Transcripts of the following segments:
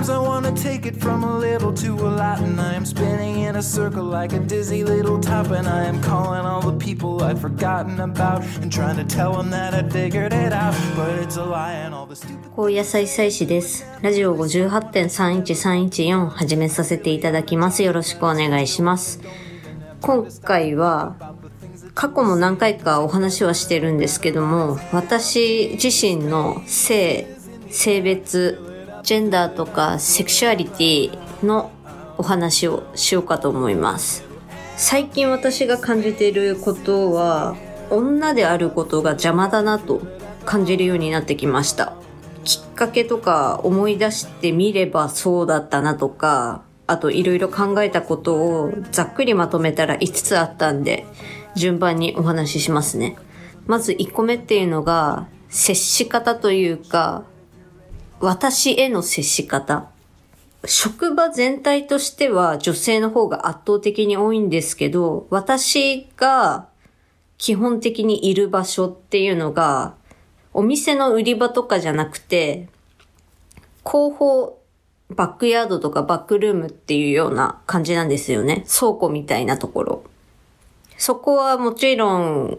Sometimes I wanna take it from a little to a lot, and I am spinning in a circle like a dizzy little top, and I am calling all the people I'd forgotten about and trying to tell them that I figured it out, but it's a lie and all the stupid. 高野菜菜師です。ラジオ58.31314始めさせていただきます。よろしくお願いします。今回は過去も何回かお話はしてるんですけども、私自身の性、性別、ジェンダーとかセクシュアリティのお話をしようかと思います。最近私が感じていることは、女であることが邪魔だなと感じるようになってきました。きっかけとか思い出してみればそうだったなとか、あといろいろ考えたことをざっくりまとめたら5つあったんで、順番にお話ししますね。まず1個目っていうのが、接し方というか、私への接し方。職場全体としては女性の方が圧倒的に多いんですけど、私が基本的にいる場所っていうのが、お店の売り場とかじゃなくて、後方、バックヤードとかバックルームっていうような感じなんですよね。倉庫みたいなところ。そこはもちろん、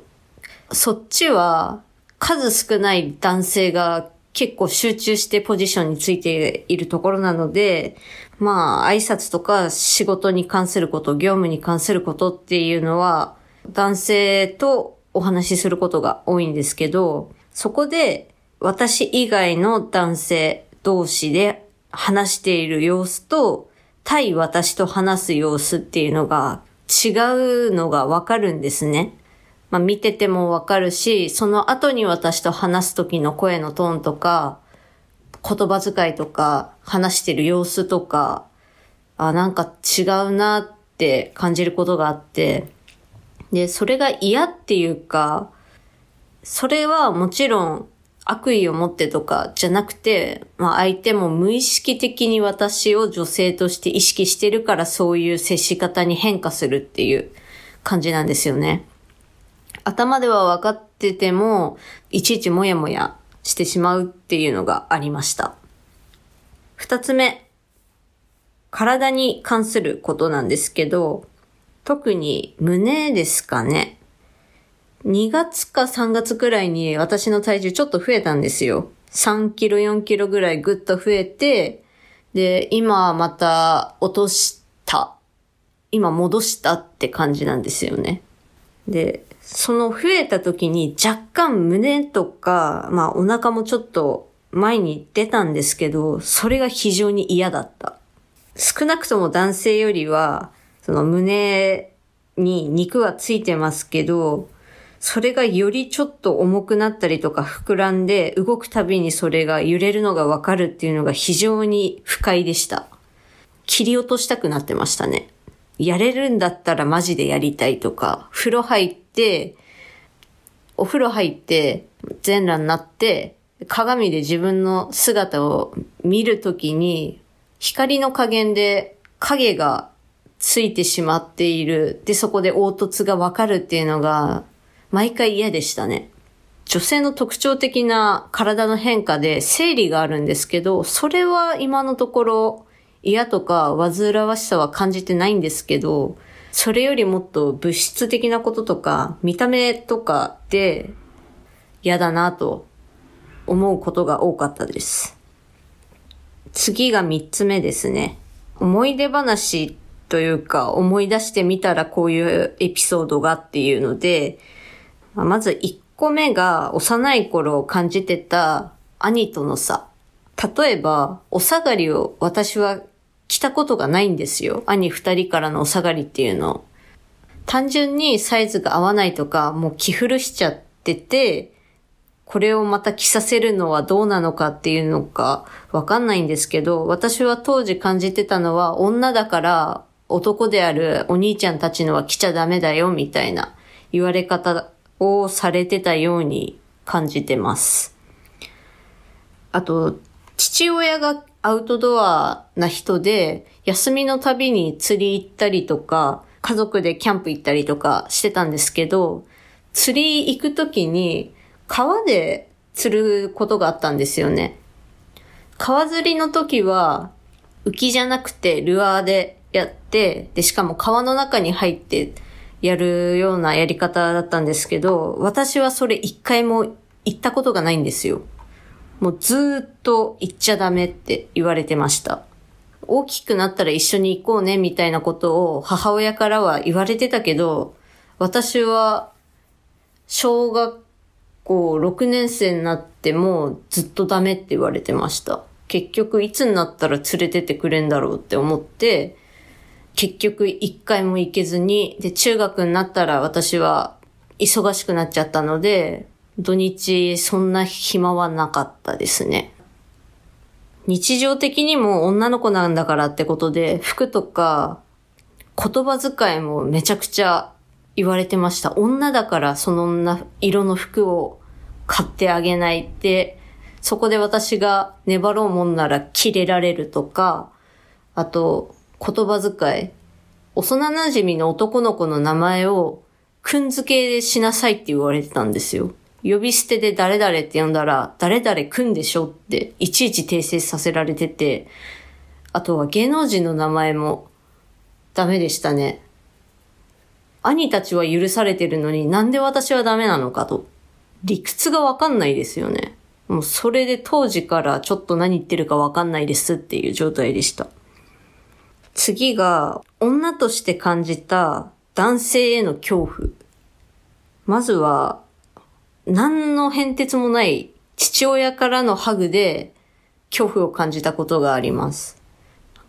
そっちは数少ない男性が結構集中してポジションについているところなので、まあ挨拶とか仕事に関すること、業務に関することっていうのは男性とお話しすることが多いんですけど、そこで私以外の男性同士で話している様子と対私と話す様子っていうのが違うのがわかるんですね。まあ見ててもわかるし、その後に私と話す時の声のトーンとか、言葉遣いとか、話してる様子とか、あ、なんか違うなって感じることがあって、で、それが嫌っていうか、それはもちろん悪意を持ってとかじゃなくて、まあ相手も無意識的に私を女性として意識してるからそういう接し方に変化するっていう感じなんですよね。頭では分かってても、いちいちもやもやしてしまうっていうのがありました。二つ目。体に関することなんですけど、特に胸ですかね。2月か3月くらいに私の体重ちょっと増えたんですよ。3キロ4キロぐらいぐっと増えて、で、今また落とした。今戻したって感じなんですよね。で、その増えた時に若干胸とか、まあお腹もちょっと前に出たんですけど、それが非常に嫌だった。少なくとも男性よりは、その胸に肉はついてますけど、それがよりちょっと重くなったりとか膨らんで動くたびにそれが揺れるのがわかるっていうのが非常に不快でした。切り落としたくなってましたね。やれるんだったらマジでやりたいとか、風呂入って、お風呂入って全裸になって、鏡で自分の姿を見るときに、光の加減で影がついてしまっている。で、そこで凹凸がわかるっていうのが、毎回嫌でしたね。女性の特徴的な体の変化で生理があるんですけど、それは今のところ嫌とか煩わしさは感じてないんですけど、それよりもっと物質的なこととか、見た目とかで嫌だなと思うことが多かったです。次が三つ目ですね。思い出話というか思い出してみたらこういうエピソードがっていうので、まず一個目が幼い頃感じてた兄との差。例えば、お下がりを私は着たことがないんですよ。兄二人からのお下がりっていうの。単純にサイズが合わないとか、もう着古しちゃってて、これをまた着させるのはどうなのかっていうのかわかんないんですけど、私は当時感じてたのは女だから男であるお兄ちゃんたちのは着ちゃダメだよみたいな言われ方をされてたように感じてます。あと、父親がアウトドアな人で、休みのたびに釣り行ったりとか、家族でキャンプ行ったりとかしてたんですけど、釣り行くときに川で釣ることがあったんですよね。川釣りの時は浮きじゃなくてルアーでやって、で、しかも川の中に入ってやるようなやり方だったんですけど、私はそれ一回も行ったことがないんですよ。もうずっと行っちゃダメって言われてました。大きくなったら一緒に行こうねみたいなことを母親からは言われてたけど、私は小学校6年生になってもずっとダメって言われてました。結局いつになったら連れてってくれんだろうって思って、結局一回も行けずに、で、中学になったら私は忙しくなっちゃったので、土日そんな暇はなかったですね。日常的にも女の子なんだからってことで、服とか言葉遣いもめちゃくちゃ言われてました。女だからその女色の服を買ってあげないって、そこで私が粘ろうもんならキレられるとか、あと言葉遣い。幼馴染の男の子の名前を、くんづけしなさいって言われてたんですよ。呼び捨てで誰々って呼んだら、誰々くんでしょって、いちいち訂正させられてて、あとは芸能人の名前もダメでしたね。兄たちは許されてるのになんで私はダメなのかと。理屈がわかんないですよね。もうそれで当時からちょっと何言ってるかわかんないですっていう状態でした。次が、女として感じた男性への恐怖。まずは、何の変哲もない父親からのハグで恐怖を感じたことがあります。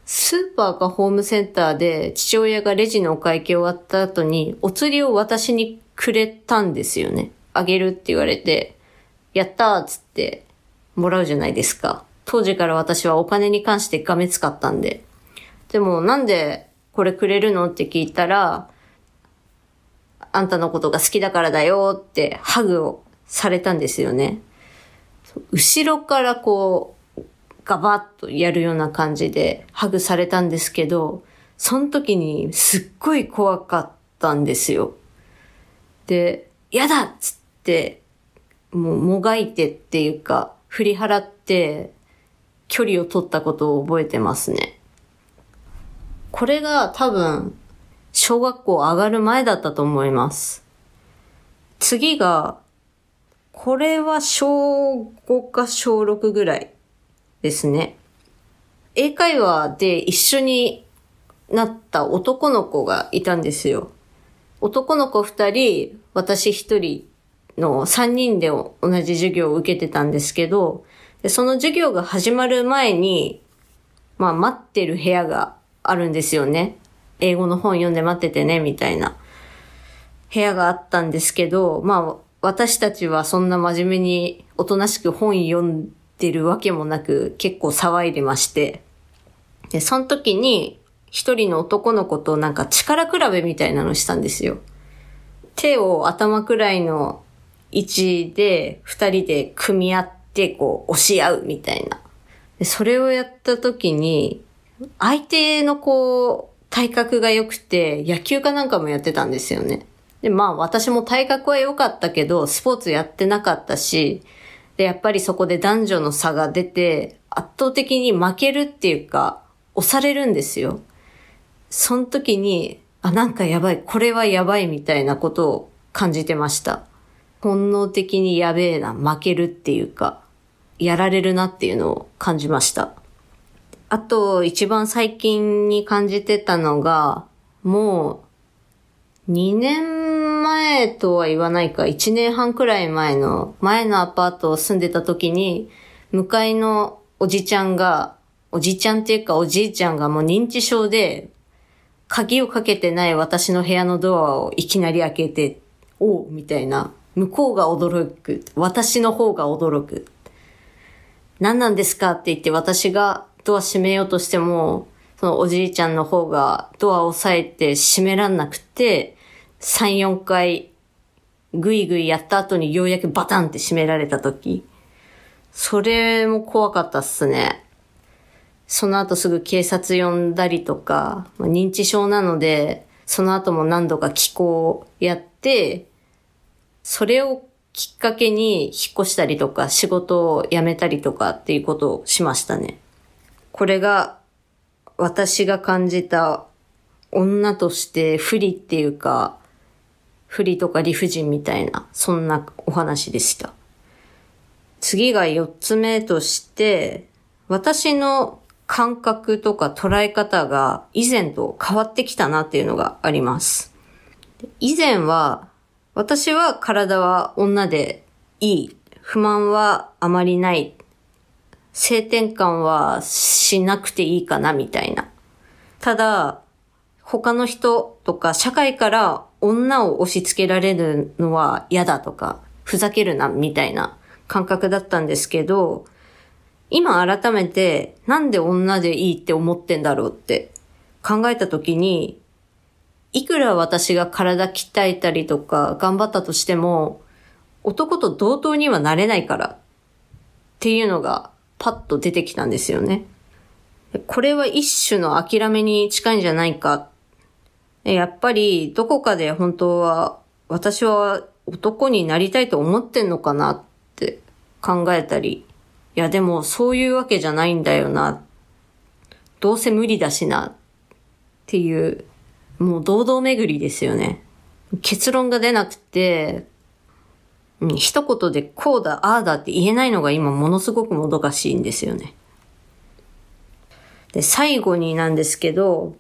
スーパーかホームセンターで父親がレジのお会計終わった後にお釣りを私にくれたんですよね。あげるって言われて、やったーっつってもらうじゃないですか。当時から私はお金に関してがめつかったんで。でもなんでこれくれるのって聞いたら、あんたのことが好きだからだよってハグをされたんですよね。後ろからこう、ガバッとやるような感じでハグされたんですけど、その時にすっごい怖かったんですよ。で、やだっつって、もうもがいてっていうか、振り払って距離を取ったことを覚えてますね。これが多分、小学校上がる前だったと思います。次が、これは小5か小6ぐらいですね。英会話で一緒になった男の子がいたんですよ。男の子二人、私一人の三人で同じ授業を受けてたんですけど、その授業が始まる前に、まあ待ってる部屋があるんですよね。英語の本読んで待っててね、みたいな部屋があったんですけど、まあ私たちはそんな真面目におとなしく本読んでるわけもなく結構騒いでまして。で、その時に一人の男の子となんか力比べみたいなのしたんですよ。手を頭くらいの位置で二人で組み合ってこう押し合うみたいな。でそれをやった時に相手のこう体格が良くて野球かなんかもやってたんですよね。で、まあ私も体格は良かったけどスポーツやってなかったし、で、やっぱりそこで男女の差が出て圧倒的に負けるっていうか押されるんですよ。その時に、あ、なんかやばい、これはやばいみたいなことを感じてました。本能的にやべえな、負けるっていうか、やられるなっていうのを感じました。あと、一番最近に感じてたのが、もう、2年前とは言わないか、1年半くらい前の、前のアパートを住んでた時に、向かいのおじちゃんが、おじちゃんっていうかおじいちゃんがもう認知症で、鍵をかけてない私の部屋のドアをいきなり開けて、おうみたいな。向こうが驚く。私の方が驚く。何なんですかって言って私がドア閉めようとしても、そのおじいちゃんの方がドアを押さえて閉めらんなくて、3、4回ぐいぐいやった後にようやくバタンって閉められた時。それも怖かったっすね。その後すぐ警察呼んだりとか、まあ認知症なので、その後も何度か気候をやって、それをきっかけに引っ越したりとか仕事を辞めたりとかっていうことをしましたね。これが私が感じた女として不利っていうか、不利とか理不尽みたいな、そんなお話でした。次が四つ目として、私の感覚とか捉え方が以前と変わってきたなっていうのがあります。以前は、私は体は女でいい。不満はあまりない。性転換はしなくていいかなみたいな。ただ、他の人とか社会から女を押し付けられるのは嫌だとか、ふざけるなみたいな感覚だったんですけど、今改めてなんで女でいいって思ってんだろうって考えた時に、いくら私が体鍛えたりとか頑張ったとしても、男と同等にはなれないからっていうのがパッと出てきたんですよね。これは一種の諦めに近いんじゃないか。やっぱりどこかで本当は私は男になりたいと思ってんのかなって考えたり、いやでもそういうわけじゃないんだよな。どうせ無理だしな。っていう、もう堂々巡りですよね。結論が出なくて、一言でこうだ、ああだって言えないのが今ものすごくもどかしいんですよね。で、最後になんですけど、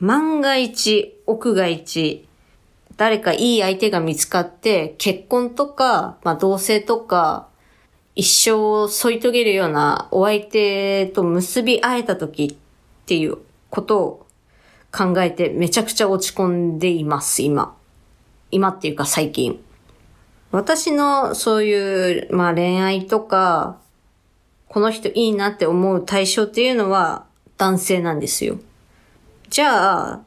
万が一、奥が一、誰かいい相手が見つかって、結婚とか、まあ同棲とか、一生を添い遂げるようなお相手と結び会えた時っていうことを考えてめちゃくちゃ落ち込んでいます、今。今っていうか最近。私のそういう、まあ恋愛とか、この人いいなって思う対象っていうのは男性なんですよ。じゃあ、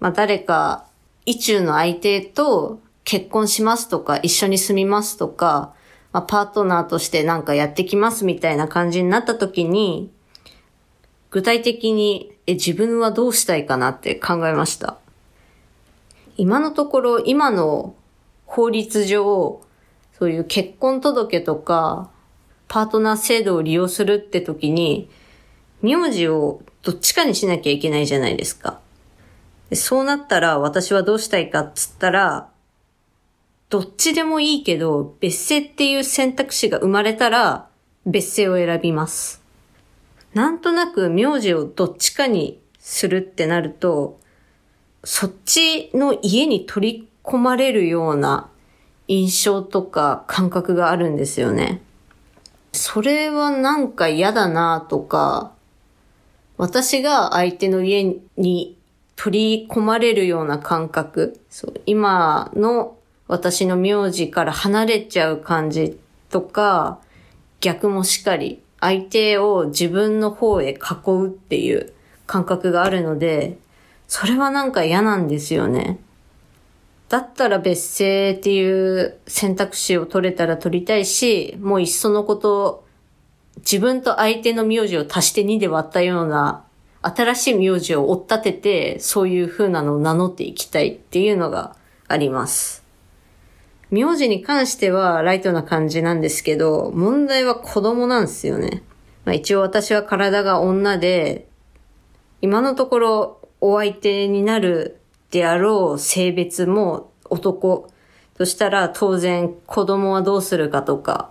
まあ誰か、意中の相手と結婚しますとか、一緒に住みますとか、まあ、パートナーとしてなんかやってきますみたいな感じになった時に、具体的に、え、自分はどうしたいかなって考えました。今のところ、今の法律上、そういう結婚届とか、パートナー制度を利用するって時に、名字をどっちかにしなきゃいけないじゃないですか。でそうなったら私はどうしたいかっつったら、どっちでもいいけど、別姓っていう選択肢が生まれたら、別姓を選びます。なんとなく名字をどっちかにするってなると、そっちの家に取り込まれるような印象とか感覚があるんですよね。それはなんか嫌だなとか、私が相手の家に取り込まれるような感覚、そう今の私の名字から離れちゃう感じとか、逆もしかり、相手を自分の方へ囲うっていう感覚があるので、それはなんか嫌なんですよね。だったら別姓っていう選択肢を取れたら取りたいし、もういっそのこと、自分と相手の名字を足して2で割ったような、新しい名字を追っ立てて、そういう風なのを名乗っていきたいっていうのがあります。名字に関してはライトな感じなんですけど、問題は子供なんですよね。まあ、一応私は体が女で、今のところお相手になるであろう性別も男。としたら当然子供はどうするかとか、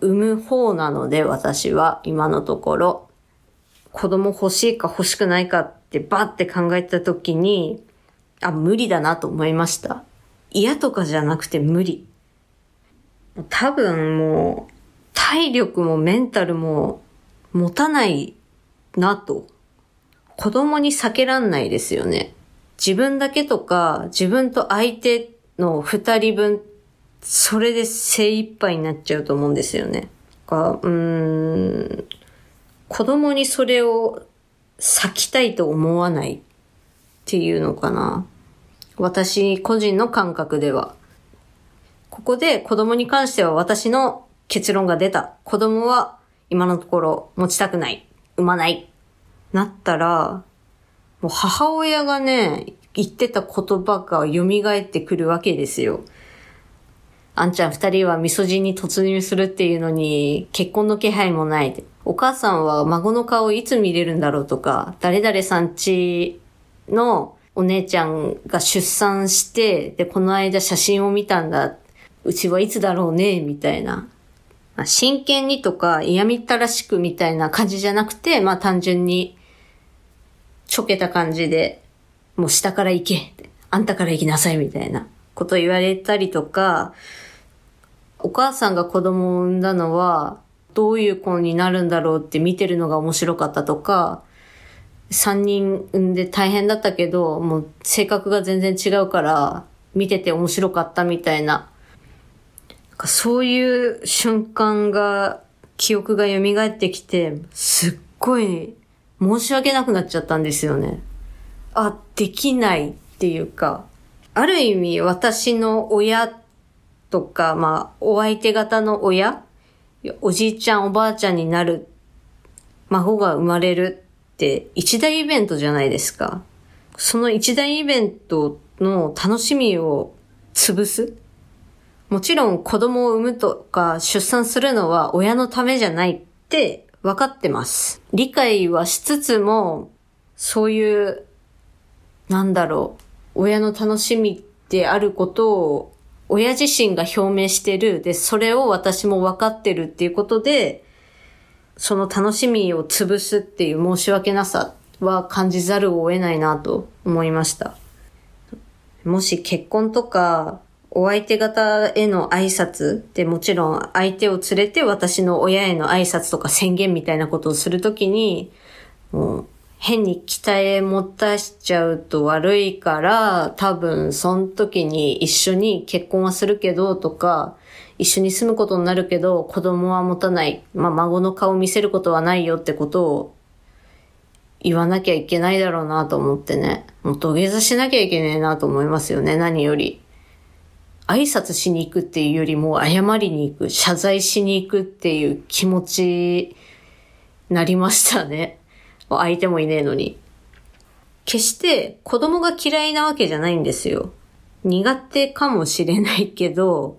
産む方なので私は今のところ、子供欲しいか欲しくないかってバッて考えた時に、あ、無理だなと思いました。嫌とかじゃなくて無理。多分もう、体力もメンタルも持たないなと。子供に避けらんないですよね。自分だけとか、自分と相手の二人分、それで精一杯になっちゃうと思うんですよね。かうん、子供にそれを避きたいと思わないっていうのかな。私個人の感覚では。ここで子供に関しては私の結論が出た。子供は今のところ持ちたくない。産まない。なったら、もう母親がね、言ってた言葉が蘇ってくるわけですよ。あんちゃん二人は味噌汁に突入するっていうのに結婚の気配もない。お母さんは孫の顔いつ見れるんだろうとか、誰々さんちのお姉ちゃんが出産して、で、この間写真を見たんだ。うちはいつだろうね、みたいな。まあ真剣にとか嫌みったらしくみたいな感じじゃなくて、まあ単純にちょけた感じで、もう下から行けあんたから行きなさいみたいなこと言われたりとか、お母さんが子供を産んだのは、どういう子になるんだろうって見てるのが面白かったとか、三人産んで大変だったけど、もう性格が全然違うから、見てて面白かったみたいな。なんかそういう瞬間が、記憶が蘇ってきて、すっごい申し訳なくなっちゃったんですよね。あ、できないっていうか、ある意味私の親とか、まあ、お相手方の親、おじいちゃんおばあちゃんになる、孫が生まれるって一大イベントじゃないですか。その一大イベントの楽しみを潰すもちろん子供を産むとか出産するのは親のためじゃないって分かってます。理解はしつつも、そういう、なんだろう、親の楽しみであることを親自身が表明してる。で、それを私も分かってるっていうことで、その楽しみを潰すっていう申し訳なさは感じざるを得ないなと思いました。もし結婚とか、お相手方への挨拶でもちろん相手を連れて私の親への挨拶とか宣言みたいなことをするときに、もう変に期待持たしちゃうと悪いから、多分その時に一緒に結婚はするけどとか、一緒に住むことになるけど子供は持たない。まあ孫の顔見せることはないよってことを言わなきゃいけないだろうなと思ってね。もう土下座しなきゃいけねえなと思いますよね、何より。挨拶しに行くっていうよりも謝りに行く、謝罪しに行くっていう気持ちなりましたね。相手もいねえのに。決して子供が嫌いなわけじゃないんですよ。苦手かもしれないけど、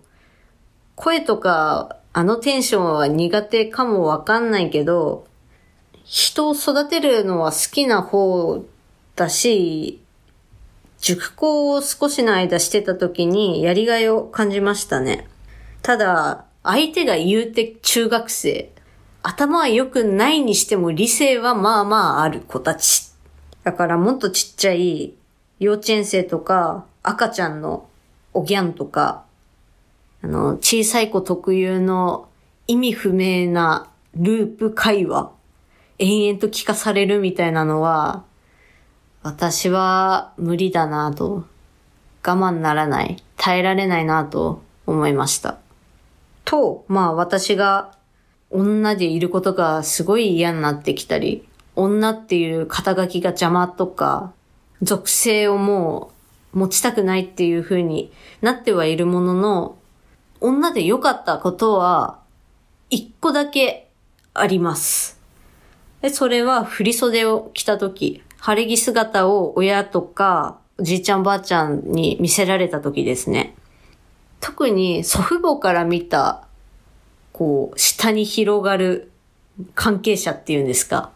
声とかあのテンションは苦手かもわかんないけど、人を育てるのは好きな方だし、塾講を少しの間してた時にやりがいを感じましたね。ただ、相手が言うて中学生。頭は良くないにしても理性はまあまあある子たち。だからもっとちっちゃい幼稚園生とか赤ちゃんのおぎゃんとか、あの、小さい子特有の意味不明なループ会話、延々と聞かされるみたいなのは、私は無理だなと、我慢ならない、耐えられないなと思いました。と、まあ私が女でいることがすごい嫌になってきたり、女っていう肩書きが邪魔とか、属性をもう持ちたくないっていう風になってはいるものの、女で良かったことは、一個だけあります。で、それは振袖を着た時、晴れ着姿を親とか、じいちゃんばあちゃんに見せられた時ですね。特に祖父母から見た、こう、下に広がる関係者っていうんですか。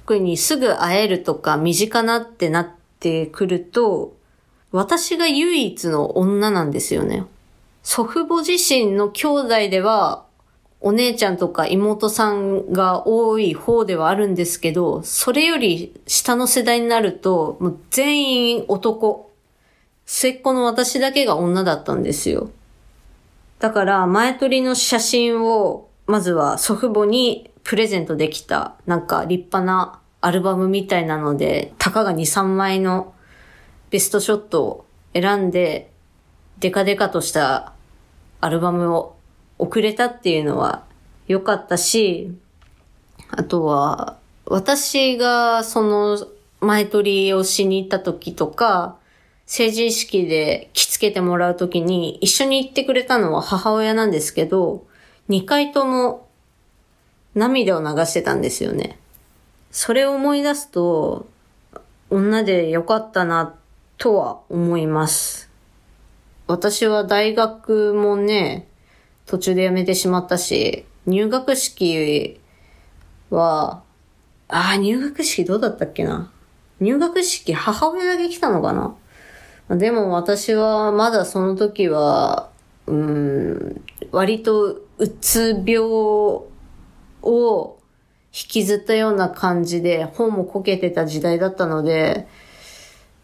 特にすぐ会えるとか身近なってなってくると、私が唯一の女なんですよね。祖父母自身の兄弟では、お姉ちゃんとか妹さんが多い方ではあるんですけど、それより下の世代になると、もう全員男。末っ子の私だけが女だったんですよ。だから、前撮りの写真を、まずは祖父母にプレゼントできた、なんか立派なアルバムみたいなので、たかが2、3枚のベストショットを選んで、デカデカとしたアルバムを送れたっていうのは良かったし、あとは、私がその前撮りをしに行った時とか、成人式で着付けてもらう時に一緒に行ってくれたのは母親なんですけど、二回とも涙を流してたんですよね。それを思い出すと、女で良かったなとは思います。私は大学もね、途中で辞めてしまったし、入学式は、ああ、入学式どうだったっけな。入学式母親だけ来たのかな。でも私はまだその時は、うん、割とうつ病を引きずったような感じで本もこけてた時代だったので、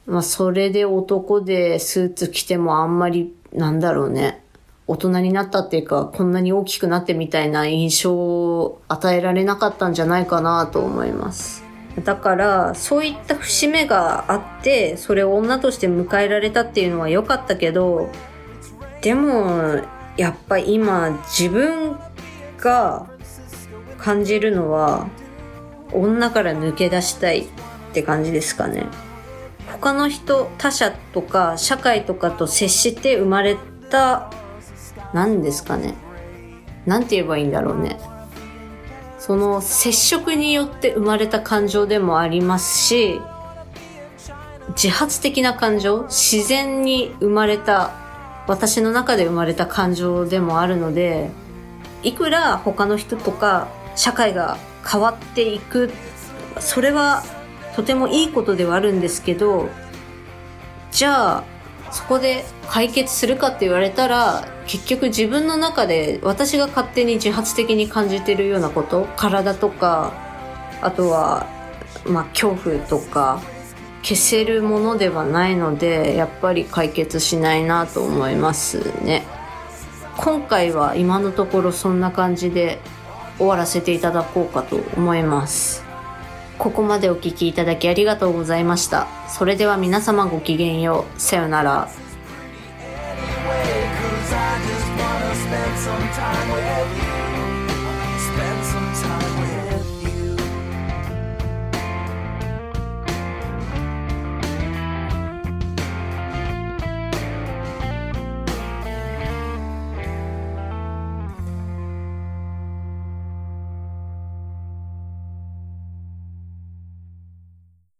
まあそれで男でスーツ着てもあんまりなんだろうね。大人になったっていうか、こんなに大きくなってみたいな印象を与えられなかったんじゃないかなと思います。だから、そういった節目があって、それを女として迎えられたっていうのは良かったけど、でも、やっぱ今、自分が感じるのは、女から抜け出したいって感じですかね。他の人、他者とか社会とかと接して生まれた、何ですかね。なんて言えばいいんだろうね。その接触によって生まれた感情でもありますし、自発的な感情、自然に生まれた、私の中で生まれた感情でもあるので、いくら他の人とか社会が変わっていく、それはとてもいいことではあるんですけど、じゃあ、そこで解決するかって言われたら、結局自分の中で私が勝手に自発的に感じてるようなこと、体とか、あとは、まあ、恐怖とか、消せるものではないので、やっぱり解決しないなと思いますね。今回は今のところそんな感じで終わらせていただこうかと思います。ここまでお聴きいただきありがとうございました。それでは皆様ごきげんよう。さよなら。Spend some time with you.